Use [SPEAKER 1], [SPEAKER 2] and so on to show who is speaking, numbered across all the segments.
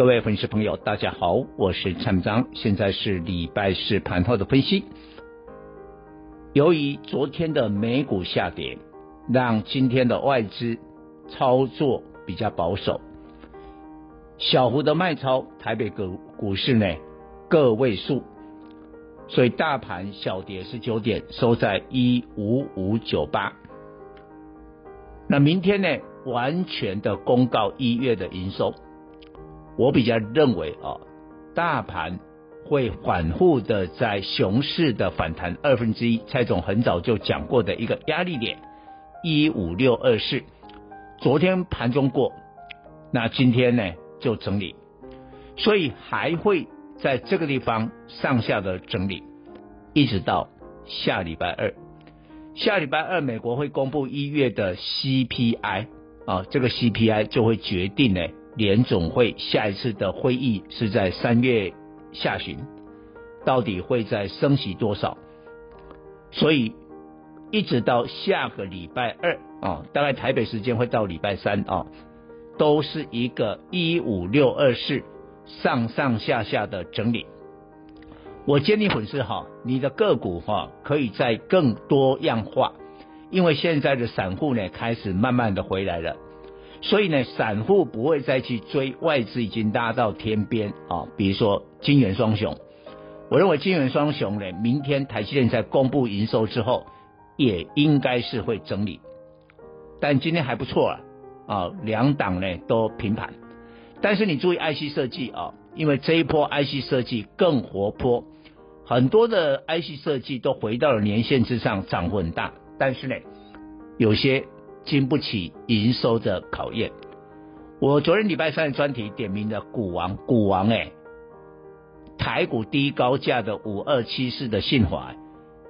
[SPEAKER 1] 各位粉丝朋友，大家好，我是蔡明彰，现在是礼拜四盘后的分析。由于昨天的美股下跌，让今天的外资操作比较保守，小幅的卖超，台北股股市呢个位数，所以大盘小跌十九点，收在一五五九八。那明天呢，完全的公告一月的营收。我比较认为啊，大盘会反复的在熊市的反弹二分之一，蔡总很早就讲过的一个压力点一五六二四，昨天盘中过，那今天呢就整理，所以还会在这个地方上下的整理，一直到下礼拜二，下礼拜二美国会公布一月的 CPI 啊，这个 CPI 就会决定呢。联总会下一次的会议是在三月下旬，到底会再升息多少？所以一直到下个礼拜二啊，大概台北时间会到礼拜三啊，都是一个一五六二四上上下下的整理。我建议粉丝哈，你的个股哈可以再更多样化，因为现在的散户呢开始慢慢的回来了。所以呢，散户不会再去追外资已经拉到天边啊，比如说金圆双雄，我认为金圆双雄呢，明天台积电在公布营收之后，也应该是会整理，但今天还不错啊，啊，两档呢都平盘，但是你注意 IC 设计啊，因为这一波 IC 设计更活泼，很多的 IC 设计都回到了年线之上，涨幅很大，但是呢，有些。经不起营收的考验。我昨天礼拜三的专题点名的股王，股王哎、台股低高价的五二七四的信华，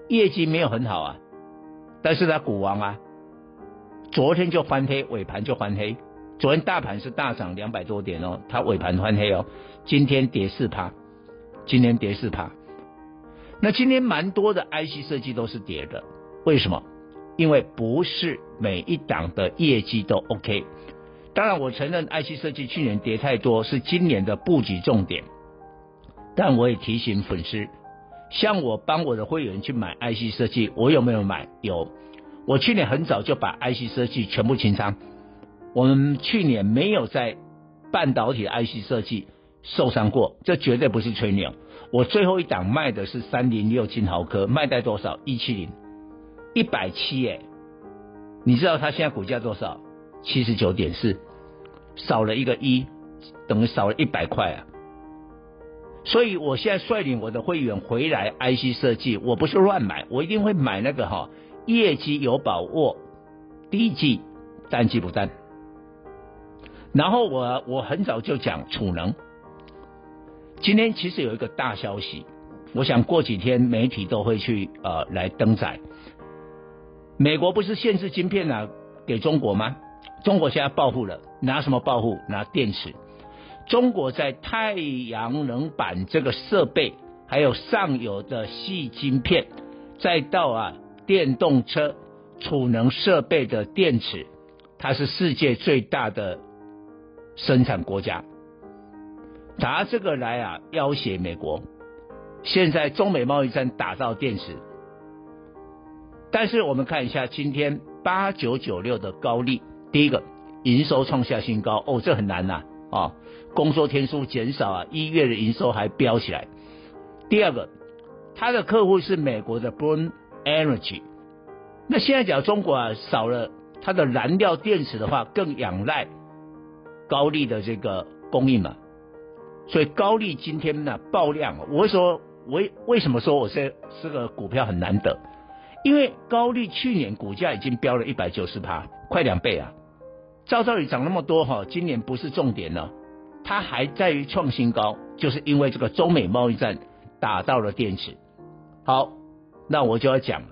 [SPEAKER 1] 业绩没有很好啊，但是它股王啊，昨天就翻黑，尾盘就翻黑。昨天大盘是大涨两百多点哦，它尾盘翻黑哦，今天跌四趴，今天跌四趴。那今天蛮多的 IC 设计都是跌的，为什么？因为不是每一档的业绩都 OK，当然我承认 IC 设计去年跌太多是今年的布局重点，但我也提醒粉丝，像我帮我的会员去买 IC 设计，我有没有买？有，我去年很早就把 IC 设计全部清仓，我们去年没有在半导体的 IC 设计受伤过，这绝对不是吹牛。我最后一档卖的是三零六晶豪科，卖在多少？一七零。一百七耶，你知道它现在股价多少？七十九点四，少了一个一，等于少了一百块啊！所以我现在率领我的会员回来，IC 设计我不是乱买，我一定会买那个哈，业绩有把握，第一季单季不单。然后我我很早就讲储能，今天其实有一个大消息，我想过几天媒体都会去呃来登载。美国不是限制晶片啊，给中国吗？中国现在报复了，拿什么报复？拿电池。中国在太阳能板这个设备，还有上游的细晶片，再到啊电动车储能设备的电池，它是世界最大的生产国家。拿这个来啊要挟美国。现在中美贸易战打到电池。但是我们看一下今天八九九六的高利，第一个营收创下新高哦，这很难呐啊、哦，工作天数减少啊，一月的营收还飙起来。第二个，它的客户是美国的 Bloom Energy，那现在讲中国啊少了它的燃料电池的话，更仰赖高利的这个供应嘛，所以高利今天呢爆量，我会说为为什么说我是这个股票很难得？因为高力去年股价已经飙了一百九十趴，快两倍啊！照道理涨那么多哈，今年不是重点了，它还在于创新高，就是因为这个中美贸易战打到了电池。好，那我就要讲了，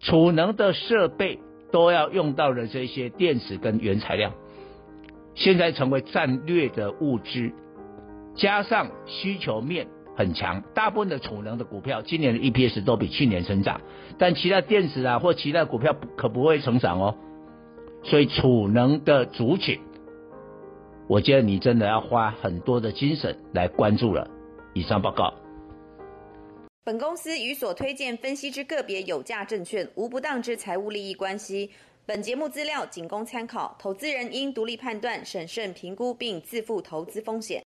[SPEAKER 1] 储能的设备都要用到了这些电池跟原材料，现在成为战略的物资，加上需求面很强，大部分的储能的股票今年的 EPS 都比去年成长，但其他电子啊或其他股票可不会成长哦。所以储能的族群，我觉得你真的要花很多的精神来关注了。以上报告。
[SPEAKER 2] 本公司与所推荐分析之个别有价证券无不当之财务利益关系。本节目资料仅供参考，投资人应独立判断、审慎评估并自负投资风险。